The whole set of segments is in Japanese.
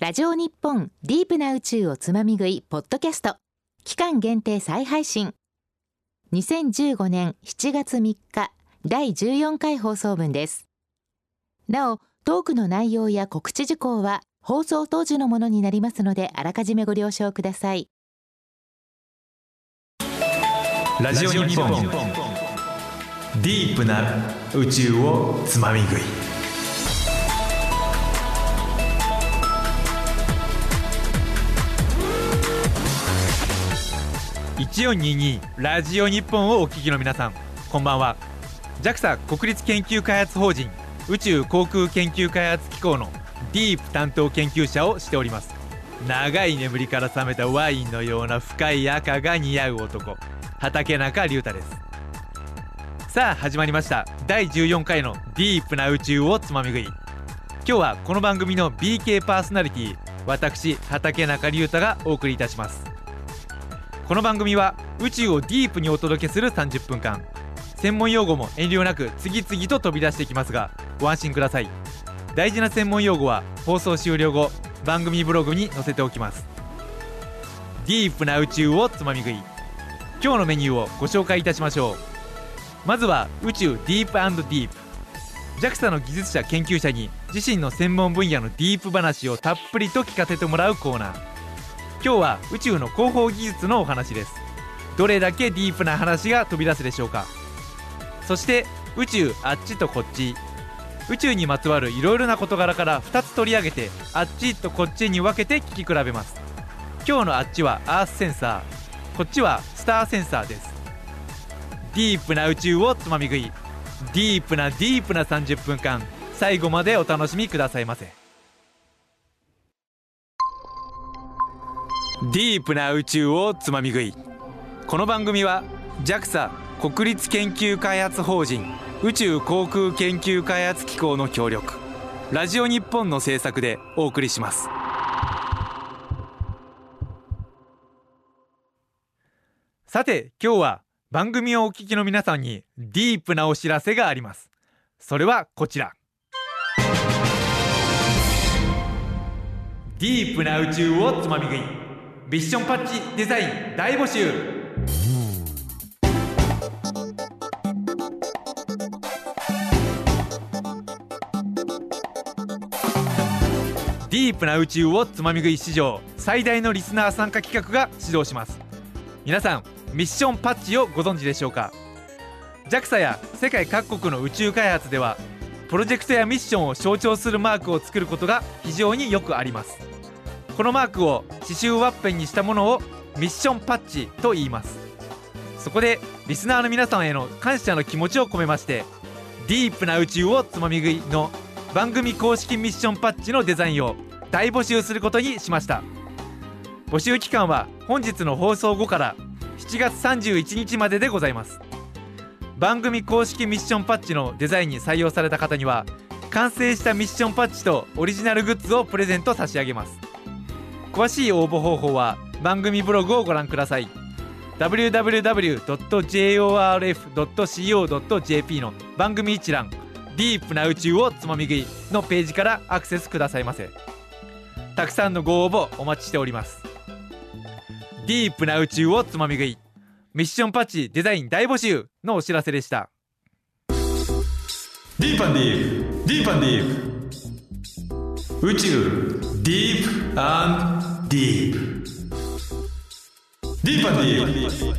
ラジオ日本ディープな宇宙をつまみ食いポッドキャスト。期間限定再配信。2015年7月3日第14回放送分です。なおトークの内容や告知事項は放送当時のものになりますのであらかじめご了承ください。ラジオ日本。ディープな宇宙をつまみ食い。1422ラジオ日本をお聞きの皆さん。こんばんは。JAXA 国立研究開発法人宇宙航空研究開発機構のディープ担当研究者をしております。長い眠りから覚めたワインのような深い赤が似合う男畠中隆太です。さあ始まりました。第14回のディープな宇宙をつまみ食い。今日はこの番組の BK パーソナリティ私畠中隆太がお送りいたします。この番組は宇宙をディープにお届けする30分間専門用語も遠慮なく次々と飛び出してきますがご安心ください。大事な専門用語は放送終了後番組ブログに載せておきます。ディープな宇宙をつまみ食い。今日のメニューをご紹介いたしましょう。まずは宇宙ディープディープ。JAXA の技術者研究者に自身の専門分野のディープ話をたっぷりと聞かせてもらうコーナー。今日は宇宙の広報技術のお話です。どれだけディープな話が飛び出すでしょうか。そして宇宙あっちとこっち。宇宙にまつわるいろいろな事柄から2つ取り上げてあっちとこっちに分けて聞き比べます。今日のあっちはアースセンサー。こっちはスターセンサーです。ディープな宇宙をつまみ食い。ディープなディープな30分間。最後までお楽しみくださいませ。ディープな宇宙をつまみ食い。この番組は JAXA 国立研究開発法人宇宙航空研究開発機構の協力ラジオ日本の制作でお送りします。さて今日は番組をお聞きの皆さんにディープなお知らせがあります。それはこちら。ディープな宇宙をつまみ食い。ビッションパッチデザイン大募集。ディープな宇宙をつまみ食い史上最大のリスナー参加企画が始動します。皆さんミッションパッチをご存知でしょうか？JAXA や世界各国の宇宙開発ではプロジェクトやミッションを象徴するマークを作ることが非常によくあります。このマークを刺繍ワッペンにしたものをミッションパッチと言います。そこでリスナーの皆さんへの感謝の気持ちを込めましてディープな宇宙をつまみ食いの番組公式ミッションパッチのデザインを大募集することにしました。募集期間は本日の放送後から7月31日まででございます。番組公式ミッションパッチのデザインに採用された方には完成したミッションパッチとオリジナルグッズをプレゼント差し上げます。詳しい応募方法は番組ブログをご覧ください。www.jorf.co.jp の番組一覧ディープな宇宙をつまみ食いのページからアクセスくださいませ。たくさんのご応募お待ちしております。ディープな宇宙をつまみ食いミッションパッチデザイン大募集のお知らせでした。ディープディープディープディープ。宇宙ディープディープディープディー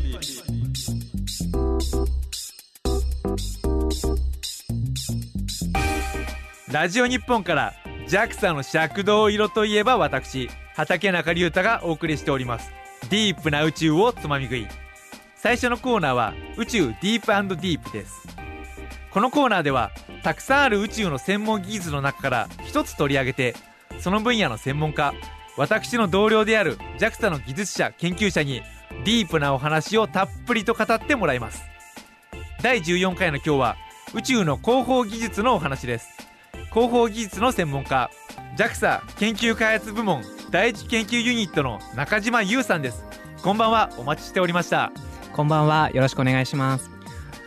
プラジオ日本から JAXA の赤道色といえば私畠中隆太がお送りしております。ディープな宇宙をつまみ食い。最初のコーナーは宇宙ディープディープです。このコーナーではたくさんある宇宙の専門技術の中から一つ取り上げてその分野の専門家私の同僚である JAXA の技術者研究者にディープなお話をたっぷりと語ってもらいます。第14回の今日は宇宙の広報技術のお話です。広報技術の専門家 JAXA 研究開発部門第一研究ユニットの中島優さんです。こんばんはお待ちしておりました。こんばんはよろしくお願いします。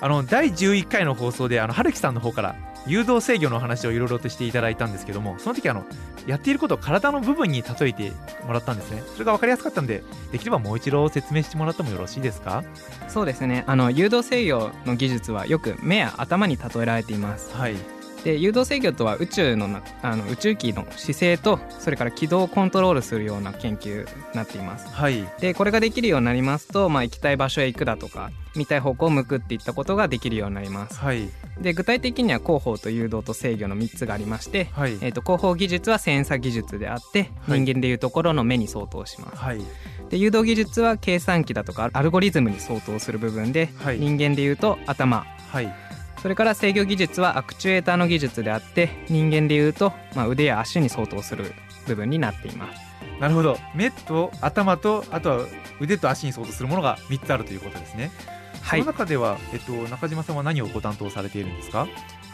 あの第11回の放送であの春樹さんの方から誘導制御の話をいろいろとしていただいたんですけどもその時あのやっていることを体の部分に例えてもらったんですね。それが分かりやすかったんでできればもう一度説明してもらってもよろしいですか？そうですね。あの誘導制御の技術はよく目や頭に例えられています。はいで誘導制御とは宇宙のなあの宇宙機の姿勢とそれから軌道をコントロールするような研究になっています。はい。でこれができるようになりますと、まあ、行きたい場所へ行くだとか見たい方向を向くっていったことができるようになります。はい。で具体的には広報と誘導と制御の3つがありまして、はい。えー、と広報技術はセンサー技術であってはい。人間でいうところの目に相当します、はい。で誘導技術は計算機だとかアルゴリズムに相当する部分で、はい。人間でいうと頭。はいそれから制御技術はアクチュエーターの技術であって人間でいうと、まあ、腕や足に相当する部分になっています。なるほど。目と頭とあとは腕と足に相当するものが3つあるということですね、はい。その中では、えっと、中島さんは何をご担当されているんですか？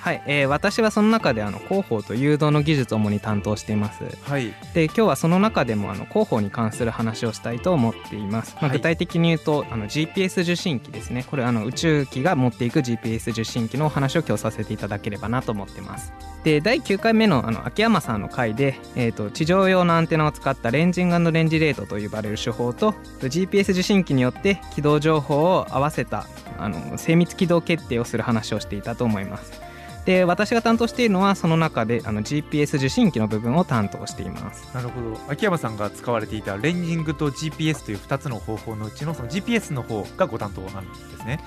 はい、えー私はその中であの広報と誘導の技術を主に担当しています。はい。で今日はその中でもあの広報に関する話をしたいと思っています、まあ、はい具体的に言うとあの GPS 受信機ですね。これあの宇宙機が持っていく GPS 受信機のお話を今日させていただければなと思ってます。で第9回目のあの秋山さんの回で、えー、と地上用のアンテナを使ったレンジングレンジレートと呼ばれる手法と GPS 受信機によって軌道情報を合わせたあの精密軌道決定をする話をしていたと思いますで私が担当しているのはその中であの GPS 受信機の部分を担当しています。なるほど。秋山さんが使われていたレンジングと GPS という2つの方法のうちのその GPS の方がご担当なんですね。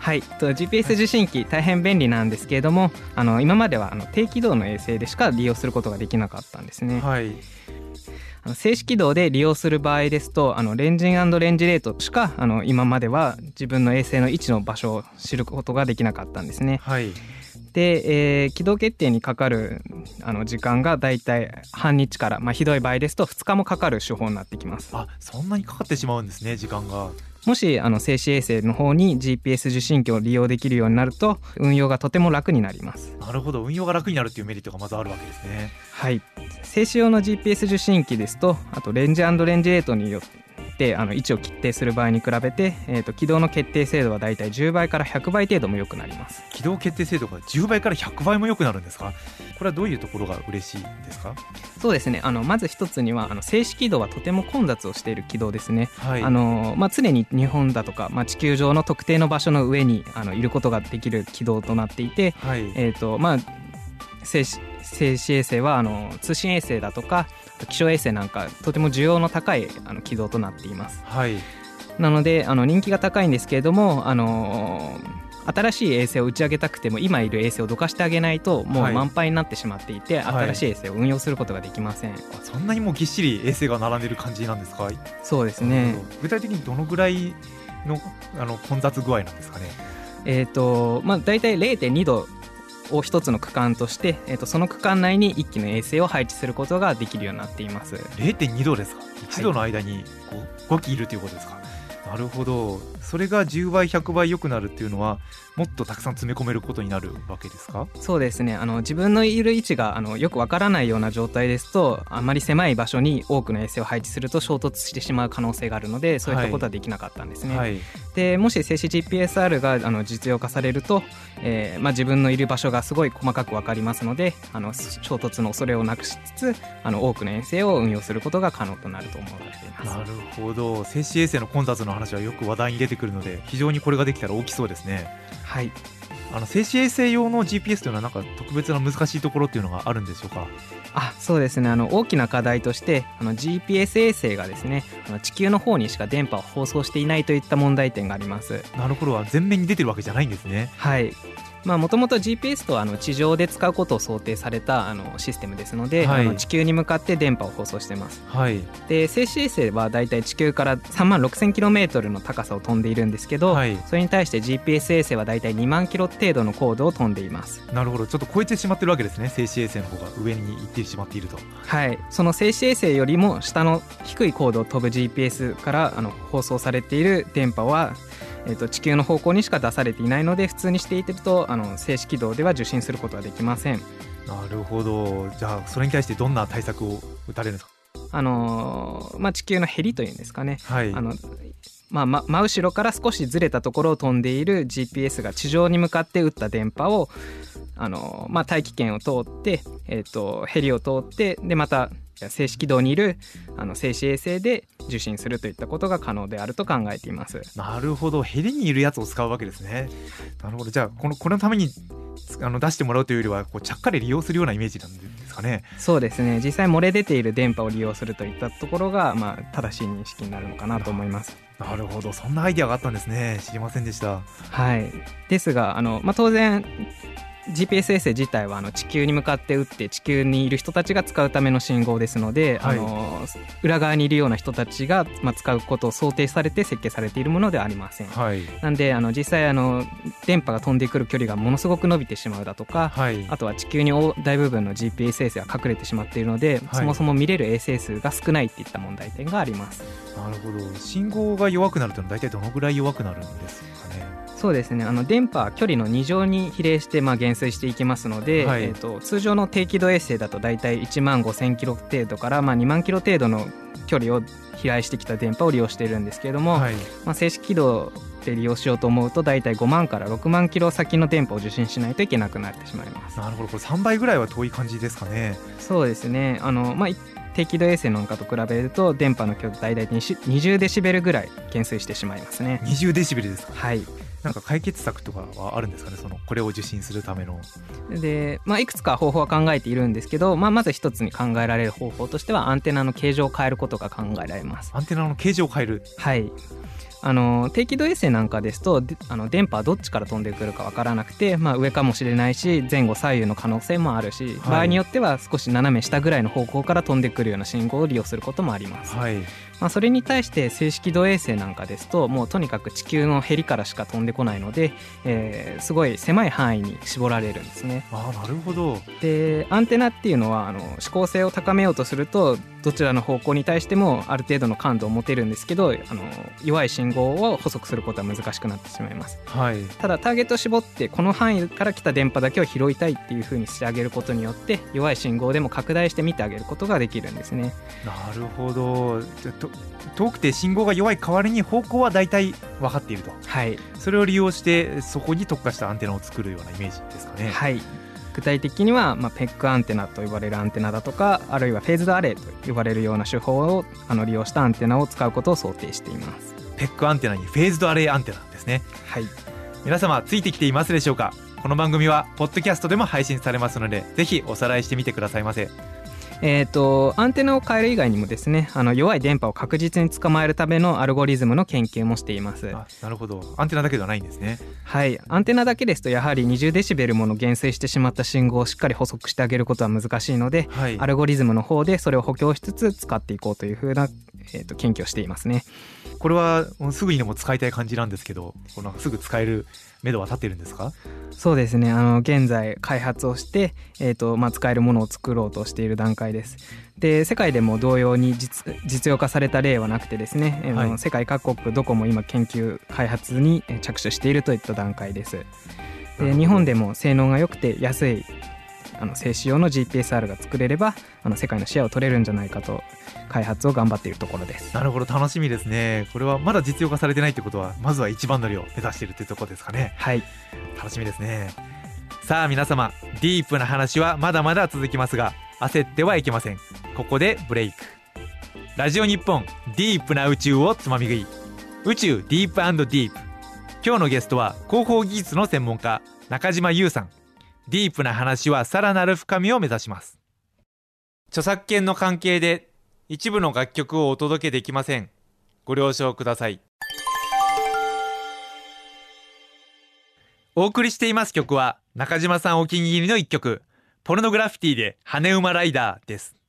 はい、と GPS 受信機大変便利なんですけれどもあの今まではあの低軌道の衛星でしか利用することができなかったんですね。はい。あの静止軌道で利用する場合ですとあのレンジンレンジレートしかあの今までは自分の衛星の位置の場所を知ることができなかったんですね。はいで、えー軌道決定にかかるあの時間がだいたい半日から、まあ、ひどい場合ですと2日もかかる手法になってきます。あそんなにかかってしまうんですね時間がもしあの静止衛星の方に GPS 受信機を利用できるようになると運用がとても楽になります。なるほど運用が楽になるっていうメリットがまずあるわけですねはい、静止用の GPS 受信機ですとあとレンジレンジレートによってあの位置を決定する場合に比べて、えー、と軌道の決定精度はだいたい10倍から100倍程度も良くなります。軌道決定精度が10倍から100倍も良くなるんですか？これはどういうところが嬉しいですか？そうですね。あのまず一つにはあの静止軌道はとても混雑をしている軌道ですね、はい。あのまあ、常に日本だとか、まあ、地球上の特定の場所の上にあのいることができる軌道となっていて、はい。えーとまあ、静止静止衛星はあの通信衛星だとか気象衛星なんかとても需要の高いあの軌道となっています。はい。なのであの人気が高いんですけれどもあの新しい衛星を打ち上げたくても今いる衛星をどかしてあげないともはい。う満杯になってしまっていて、はい。新しい衛星を運用することができません、あそんなにもうぎっしり衛星が並んでる感じなんですかそうですね。具体的にどのぐらいのあの混雑具合なんですかね？えっ、とまあ大体0.2度を一つの区間として、えー、とその区間内に1機の衛星を配置することができるようになっています。0.2度ですか？1度の間に 5, 5機いるということですか、なるほど。それが10倍100倍良くなるっていうのはもっとたくさん詰め込めることになるわけですか？そうですね。あの自分のいる位置があのよくわからないような状態ですとあまり狭い場所に多くの衛星を配置すると衝突してしまう可能性があるのでそういったことはできなかったんですね。はい。でもし静止 GPSR があの実用化されると、えーまあ、自分のいる場所がすごい細かく分かりますのであの衝突の恐れをなくしつつあの多くの衛星を運用することが可能となると思われています。なるほど。静止衛星の混雑の話はよく話題に出てくるので非常にこれができたら大きそうですねはい。あの静止衛星用の GPS というのはなんか特別な難しいところっていうのがあるんでしょうか？あそうですね。あの大きな課題としてあの GPS 衛星がですねあの地球の方にしか電波を放送していないといった問題点があります。なるほど。全面に出てるわけじゃないんですね。はい。まあ、もともと GPS とはあの地上で使うことを想定されたあのシステムですので、はい。あの地球に向かって電波を放送してます。はい。で静止衛星はだいたい地球から3万 6000km の高さを飛んでいるんですけど、はい。それに対して GPS 衛星はだいたい2万キロ程度の高度を飛んでいます。なるほど。ちょっと超えてしまってるわけですね。静止衛星の方が上に行ってしまっていると。はい。その静止衛星よりも下の低い高度を飛ぶ GPS からあの放送されている電波はえー、と地球の方向にしか出されていないので普通にしていてるとあの静止軌道では受信することはできません。なるほど。じゃあそれに対してどんな対策を打たれるんですか？あのーまあ、地球のヘリというんですかね。はい。あの、まあ、ま真後ろから少しずれたところを飛んでいる GPS が地上に向かって打った電波をあの、まあ、大気圏を通って、えー、とヘリを通ってでまた静止軌道にいるあの静止衛星で受信するといったことが可能であると考えています。なるほど。ヘリにいるやつを使うわけですね。なるほど。じゃあこのこのためにつあの出してもらうというよりはこうちゃっかり利用するようなイメージなんですかね。そうですね。実際漏れ出ている電波を利用するといったところが、まあ、正しい認識になるのかなと思います。なるほど。そんなアイデアがあったんですね。知りませんでした。はい、ですがあの、まあ、当然 GPS 衛星自体はあの地球に向かって打って地球にいる人たちが使うための信号ですので、はい。あの裏側にいるような人たちが、まあ、使うことを想定されて設計されているものではありません。はい。なんであの実際あの電波が飛んでくる距離がものすごく伸びてしまうだとか、はい。あとは地球に大大部分の GPS 衛星が隠れてしまっているので、はい。そもそも見れる衛星数が少ないっていった問題点があります。なるほど。信号が弱くなるというのは大体どのぐらい弱くなるんですかねそうですね。あの電波は距離の2乗に比例してまあ減衰していきますので、はい。えー、と通常の低軌道衛星だと大体1万5000キロ程度からまあ2万キロ程度の距離を飛来してきた電波を利用しているんですけれども、はい。まあ、静止軌道で利用しようと思うと大体5万から6万キロ先の電波を受信しないといけなくなってしまいます。なるほど。これ3倍ぐらいは遠い感じですかね。そうですね。あの、まあ、い低軌道衛星なんかと比べると電波の距離大体20デシベルぐらい減衰してしまいますね。20デシベルですか。はいなんか解決策とかはあるんですかね？そのこれを受信するための。で、まあ、いくつか方法は考えているんですけど、まあ、まず一つに考えられる方法としてはアンテナの形状を変えることが考えられます。アンテナの形状を変える？はい。あの低軌道衛星なんかですとであの電波はどっちから飛んでくるかわからなくて、まあ、上かもしれないし前後左右の可能性もあるし、場合によっては少し斜め下ぐらいの方向から飛んでくるような信号を利用することもあります。はいまあ、それに対して静止軌道衛星なんかですともうとにかく地球のヘリからしか飛んでこないので、えーすごい狭い範囲に絞られるんですね。ああなるほど。でアンテナっていうのはあの指向性を高めようとするとどちらの方向に対してもある程度の感度を持てるんですけどあの弱い信号を補足することは難しくなってしまいます。はい。ただターゲットを絞ってこの範囲から来た電波だけを拾いたいっていう風にしてあげることによって弱い信号でも拡大して見てあげることができるんですね。なるほど遠くて信号が弱い代わりに方向は大体分かっていると。はい、それを利用してそこに特化したアンテナを作るようなイメージですかね。はい。具体的には、まあ、ペックアンテナと呼ばれるアンテナだとかあるいはフェーズドアレイと呼ばれるような手法をあの利用したアンテナを使うことを想定しています。ペックアンテナにフェーズドアレイアンテナですね。はい。皆様ついてきていますでしょうか？この番組はポッドキャストでも配信されますのでぜひおさらいしてみてくださいませえー、とアンテナを変える以外にもですねあの弱い電波を確実に捕まえるためのアルゴリズムの研究もしています。あなるほど。アンテナだけではないんですね。はい。アンテナだけですとやはり20デシベルもの減衰してしまった信号をしっかり補足してあげることは難しいのではい。アルゴリズムの方でそれを補強しつつ使っていこうというふうな、えー、と研究をしていますねこれはすぐにでも使いたい感じなんですけどこうなんかすぐ使える目処は立ってるんですか？そうですね。あの現在開発をして、えーとまあ、使えるものを作ろうとしている段階です。で世界でも同様に実実用化された例はなくてですね、あのはい。世界各国どこも今研究開発にえー着手しているといった段階です。で日本でも性能が良くて安いあの静止用の GPSR が作れればあの世界のシェアを取れるんじゃないかと開発を頑張っているところです。なるほど楽しみですね。これはまだ実用化されてないってことはまずは一番乗りを目指しているっていうところですかね。はい。楽しみですね。さあ皆様ディープな話はまだまだ続きますが焦ってはいけません。ここでブレイク。ラジオ日本ディープな宇宙をつまみ食い。宇宙ディープディープ。今日のゲストは広報技術の専門家中島優さんディープな話はさらなる深みを目指します。著作権の関係で一部の楽曲をお届けできません。ご了承ください。お送りしています曲は中島さんお気に入りの一曲ポルノグラフィティで羽馬ライダーです。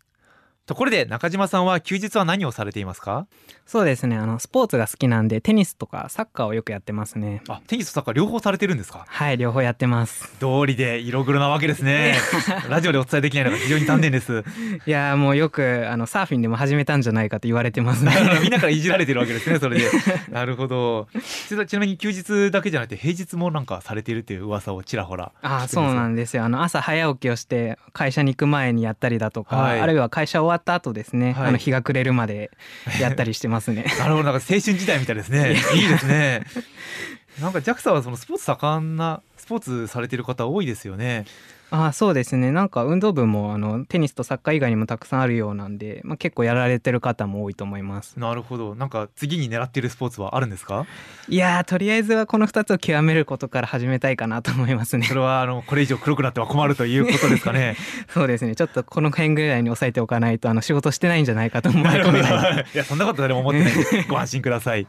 ところで中島さんは休日は何をされていますか？そうですね。あのスポーツが好きなんでテニスとかサッカーをよくやってますね。あテニスとサッカー両方されてるんですか？はい両方やってます。道理で色黒なわけですね。ラジオでお伝えできないのが非常に残念です。いやーもうよくあのサーフィンでも始めたんじゃないかと言われてますね。みんなからいじられてるわけですねそれで。なるほど。ちなみに休日だけじゃなくて平日もなんかされているっていう噂をちらほらああそうなんですよ。あの朝早起きをして会社に行く前にやったりだとか、はい。あるいは会社終わった後ですね、はい。あの日が暮れるまでやったりしてますね。なるほどなんか青春時代みたいですね。いいですね。なんか JAXA はそのスポーツ盛んなスポーツされてる方多いですよねあそうですね。なんか運動部もあのテニスとサッカー以外にもたくさんあるようなんで、まあ、結構やられてる方も多いと思います。なるほど。なんか次に狙ってるスポーツはあるんですか？いやとりあえずはこの2つを極めることから始めたいかなと思いますね。それはあのこれ以上黒くなっては困るということですかね。そうですね。ちょっとこの辺ぐらいに抑えておかないとあの仕事してないんじゃないかと思い込めないいやそんなこと誰も思ってない。ご安心ください。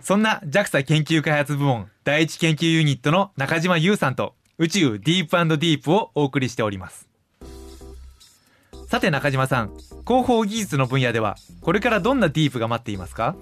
そんな JAXA 研究開発部門第一研究ユニットの中島優さんと宇宙ディープディープをお送りしております。さて中島さん広報技術の分野ではこれからどんなディープが待っていますか？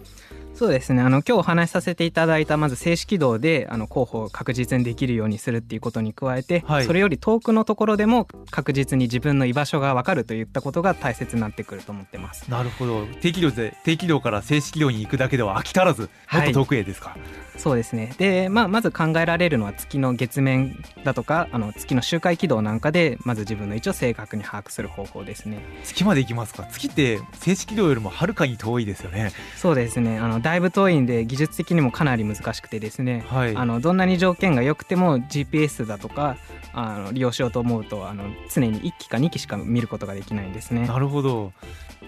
そうですね。あの今日お話しさせていただいたまず静止軌道であの候補を確実にできるようにするっていうことに加えて、はい、それより遠くのところでも確実に自分の居場所が分かるといったことが大切になってくると思ってます。なるほど。低軌道で低軌道から静止軌道に行くだけでは飽き足らずもっと遠くへですか、はい、そうですね。で、まあ、まず考えられるのは月の月面だとかあの月の周回軌道なんかでまず自分の位置を正確に把握する方法ですね。月まで行きますか？月って静止軌道よりもはるかに遠いですよね。そうですね。あのだいぶ遠いんで技術的にもかなり難しくてですね、はい、あのどんなに条件が良くても GPS だとかあの利用しようと思うとあの常に1機か2機しか見ることができないんですね。なるほど。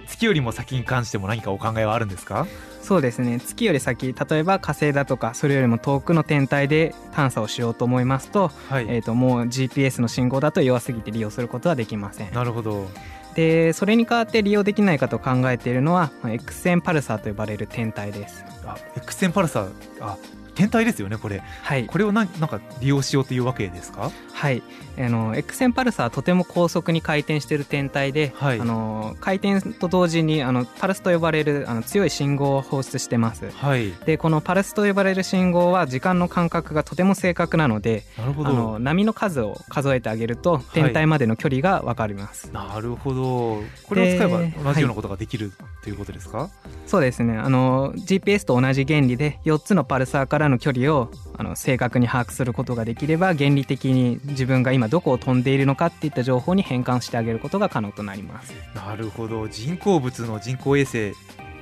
月よりも先に関しても何かお考えはあるんですか？そうですね。月より先例えば火星だとかそれよりも遠くの天体で探査をしようと思いますと,、はい、えー、ともう GPS の信号だと弱すぎて利用することはできません。なるほど。でそれに代わって利用できないかと考えているのは X 線パルサーと呼ばれる天体です。あ X 線パルサー。あ天体ですよねこれ、はい、これをななんか利用しようというわけですか？はい。あの X 線パルサーはとても高速に回転している天体で、はい、あの回転と同時にあのパルスと呼ばれるあの強い信号を放出してます、はい、でこのパルスと呼ばれる信号は時間の感覚がとても正確なのでなるほど。あの波の数を数えてあげると天体までの距離が分かります、はい、なるほど。これを使えば同じようなことができるということですか？そうですね。あの GPS と同じ原理で4つのパルサーからの距離をあの正確に把握することができれば原理的に自分が今どこを飛んでいるのかっていった情報に変換してあげることが可能となります。なるほど。人工物の人工衛星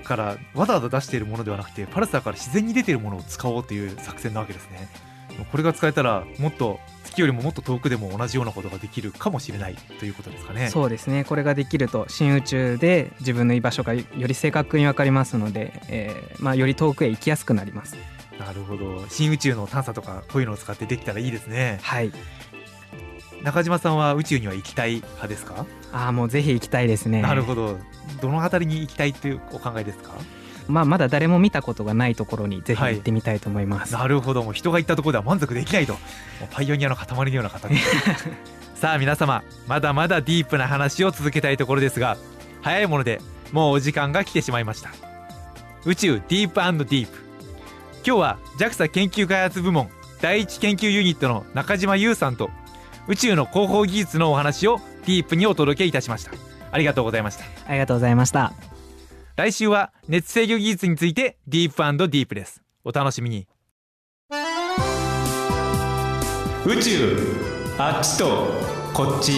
からわざわざ出しているものではなくてパルサーから自然に出ているものを使おうという作戦なわけですね。これが使えたらもっと月よりももっと遠くでも同じようなことができるかもしれないということですかね。そうですね。これができると新宇宙で自分の居場所がより正確に分かりますので、えーまあ、より遠くへ行きやすくなりますなるほど。新宇宙の探査とかこういうのを使ってできたらいいですね。はい。中島さんは宇宙には行きたい派ですか？ああもうぜひ行きたいですね。なるほど。どの辺りに行きたいというお考えですか？まあ、まだ誰も見たことがないところにぜひ行ってみたいと思います、はい、なるほど。もう人が行ったところでは満足できないと。パイオニアの塊のような方 さあ皆様まだまだディープな話を続けたいところですが早いものでもうお時間が来てしまいました。宇宙ディープディープ今日は JAXA 研究開発部門第一研究ユニットの中島優さんと宇宙の広報技術のお話をディープにお届けいたしました。ありがとうございました。ありがとうございました。来週は熱制御技術についてディープディープです。お楽しみに。宇宙あっちとこっち。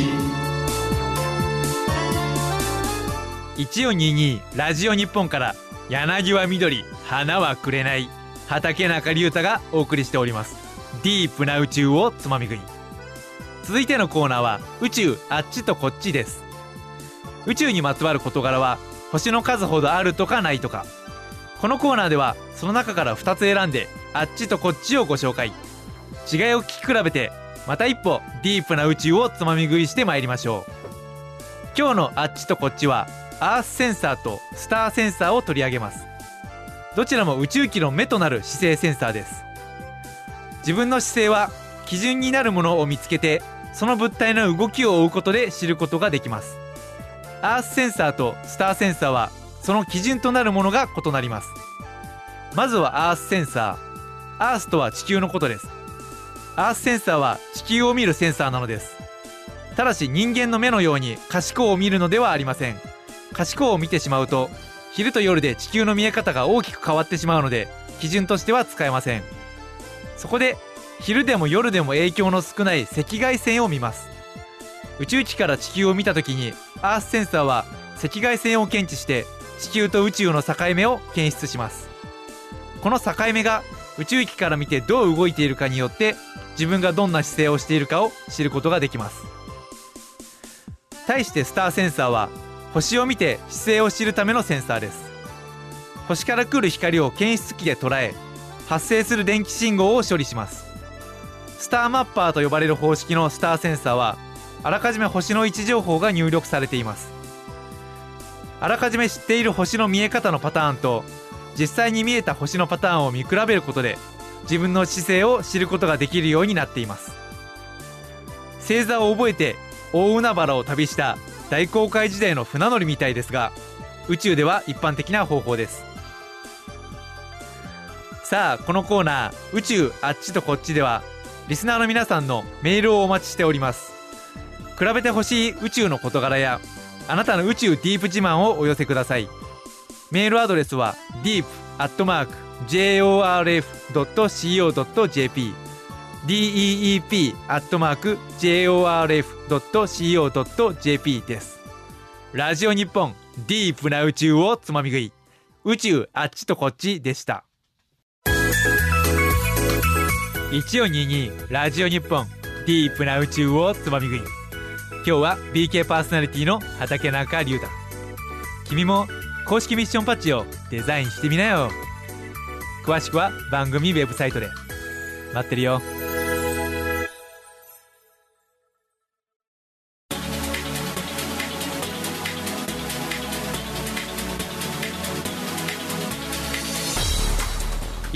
1422ラジオ日本から柳は緑花はくれない畠中隆太がお送りしております。ディープな宇宙をつまみ食い。続いてのコーナーは宇宙あっちとこっちです。宇宙にまつわる事柄は星の数ほどあるとかないとか。このコーナーではその中から2つ選んであっちとこっちをご紹介。違いを聞き比べてまた一歩ディープな宇宙をつまみ食いしてまいりましょう。今日のあっちとこっちはアースセンサーとスターセンサーを取り上げます。どちらも宇宙機の目となる姿勢センサーです。自分の姿勢は基準になるものを見つけてその物体の動きを追うことで知ることができます。アースセンサーとスターセンサーはその基準となるものが異なります。まずはアースセンサー。アースとは地球のことです。アースセンサーは地球を見るセンサーなのです。ただし人間の目のように可視光を見るのではありません。可視光を見てしまうと昼と夜で地球の見え方が大きく変わってしまうので基準としては使えません。そこで昼でも夜でも影響の少ない赤外線を見ます。宇宙機から地球を見た時にアースセンサーは赤外線を検知して地球と宇宙の境目を検出します。この境目が宇宙機から見てどう動いているかによって自分がどんな姿勢をしているかを知ることができます。対してスターセンサーは星を見て姿勢を知るためのセンサーです。星から来る光を検出器で捉え発生する電気信号を処理します。スターマッパーと呼ばれる方式のスターセンサーはあらかじめ星の位置情報が入力されています。あらかじめ知っている星の見え方のパターンと実際に見えた星のパターンを見比べることで自分の姿勢を知ることができるようになっています。星座を覚えて大海原を旅した大航海時代の船乗りみたいですが宇宙では一般的な方法です。さあこのコーナー宇宙あっちとこっちではリスナーの皆さんのメールをお待ちしております。比べてほしい宇宙の事柄やあなたの宇宙ディープ自慢をお寄せください。メールアドレスは deep.jorf.co.jp deep.jorf.co.jp です。ラジオ日本ディープな宇宙をつまみ食い。宇宙あっちとこっちでした。1422ラジオ日本ディープな宇宙をつまみ食い。今日は BK パーソナリティの畠中龍太。君も公式ミッションパッチをデザインしてみなよ。詳しくは番組ウェブサイトで。待ってるよ。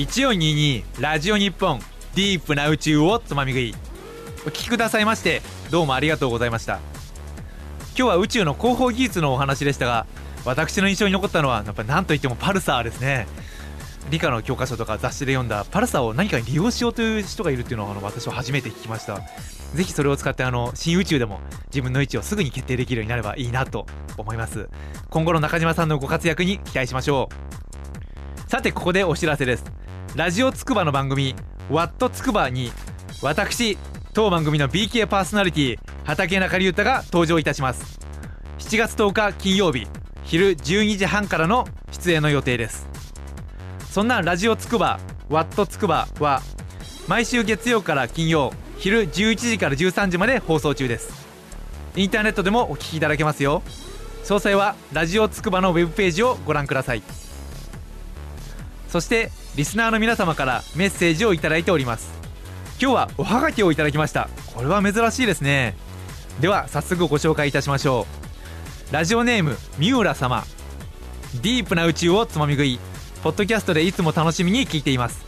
1422ラジオ日本ディープな宇宙をつまみ食い。お聞きくださいましてどうもありがとうございました。今日は宇宙の広報技術のお話でしたが私の印象に残ったのはやっぱ何といってもパルサーですね。理科の教科書とか雑誌で読んだパルサーを何かに利用しようという人がいるっていうのをあの私は初めて聞きました。ぜひそれを使ってあの新宇宙でも自分の位置をすぐに決定できるようになればいいなと思います。今後の中島さんのご活躍に期待しましょう。さてここでお知らせです。ラジオつくばの番組ワットつくばに私当番組の BK パーソナリティ畠中龍太が登場いたします。7月10日金曜日昼12時半からの出演の予定です。そんなラジオつくばワットつくばは毎週月曜から金曜昼11時から13時まで放送中です。インターネットでもお聞きいただけますよ。詳細はラジオつくばのウェブページをご覧ください。そしてリスナーの皆様からメッセージをいただいております。今日はおはがきをいただきました。これは珍しいですね。では早速ご紹介いたしましょう。ラジオネーム三浦様。ディープな宇宙をつまみ食い。ポッドキャストでいつも楽しみに聞いています。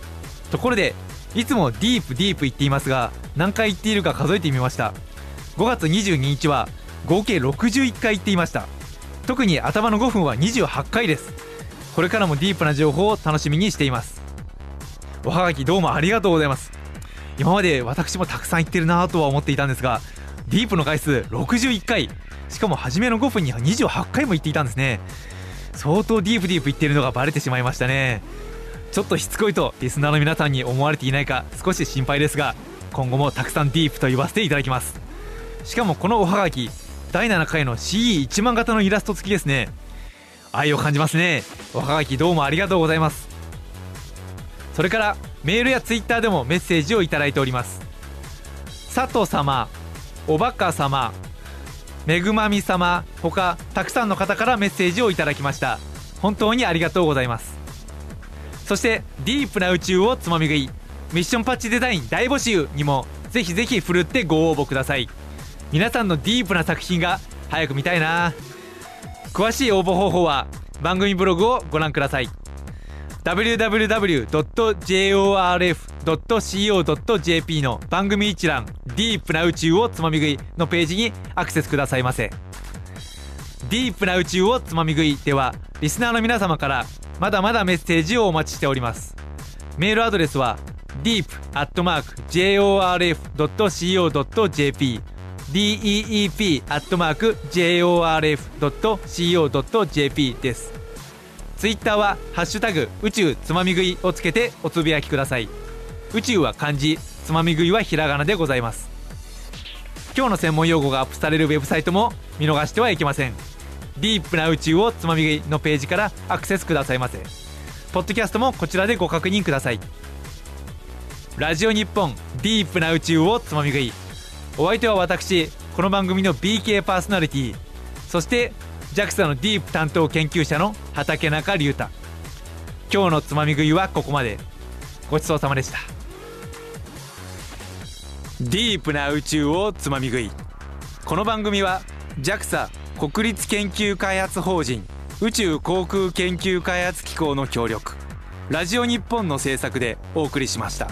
ところでいつもディープディープ言っていますが何回言っているか数えてみました。5月22日は合計61回言っていました。特に頭の5分は28回です。これからもディープな情報を楽しみにしています。おはがきどうもありがとうございます。今まで私もたくさん言ってるなとは思っていたんですがディープの回数61回。しかも初めの5分には28回も言っていたんですね。相当ディープディープ言ってるのがバレてしまいましたね。ちょっとしつこいとリスナーの皆さんに思われていないか少し心配ですが今後もたくさんディープと言わせていただきます。しかもこのおはがき第7回の CE1 万型のイラスト付きですね。愛を感じますね。おはがきどうもありがとうございます。それからメールやツイッターでもメッセージをいただいております。佐藤様おばか様めぐまみ様ほかたくさんの方からメッセージをいただきました。本当にありがとうございます。そしてディープな宇宙をつまみ食いミッションパッチデザイン大募集にもぜひぜひふるってご応募ください。皆さんのディープな作品が早く見たいな。詳しい応募方法は番組ブログをご覧ください。www.jorf.co.jp の番組一覧ディープな宇宙をつまみ食いのページにアクセスくださいませ。ディープな宇宙をつまみ食いではリスナーの皆様からまだまだメッセージをお待ちしております。メールアドレスは deep.jorf.co.jp deep.jorf.co.jp ですツイッターは「ハッシュタグ宇宙つまみ食い」をつけておつぶやきください。宇宙は漢字つまみ食いはひらがなでございます。今日の専門用語がアップされるウェブサイトも見逃してはいけません。ディープな宇宙をつまみ食いのページからアクセスくださいませ。ポッドキャストもこちらでご確認ください。ラジオ日本ディープな宇宙をつまみ食い。お相手は私この番組の BK パーソナリティそして JAXA のディープ担当研究者の畠中隆太。今日のつまみ食いはここまで。ごちそうさまでした。ディープな宇宙をつまみ食い。この番組は JAXA 国立研究開発法人宇宙航空研究開発機構の協力。ラジオ日本の制作でお送りしました。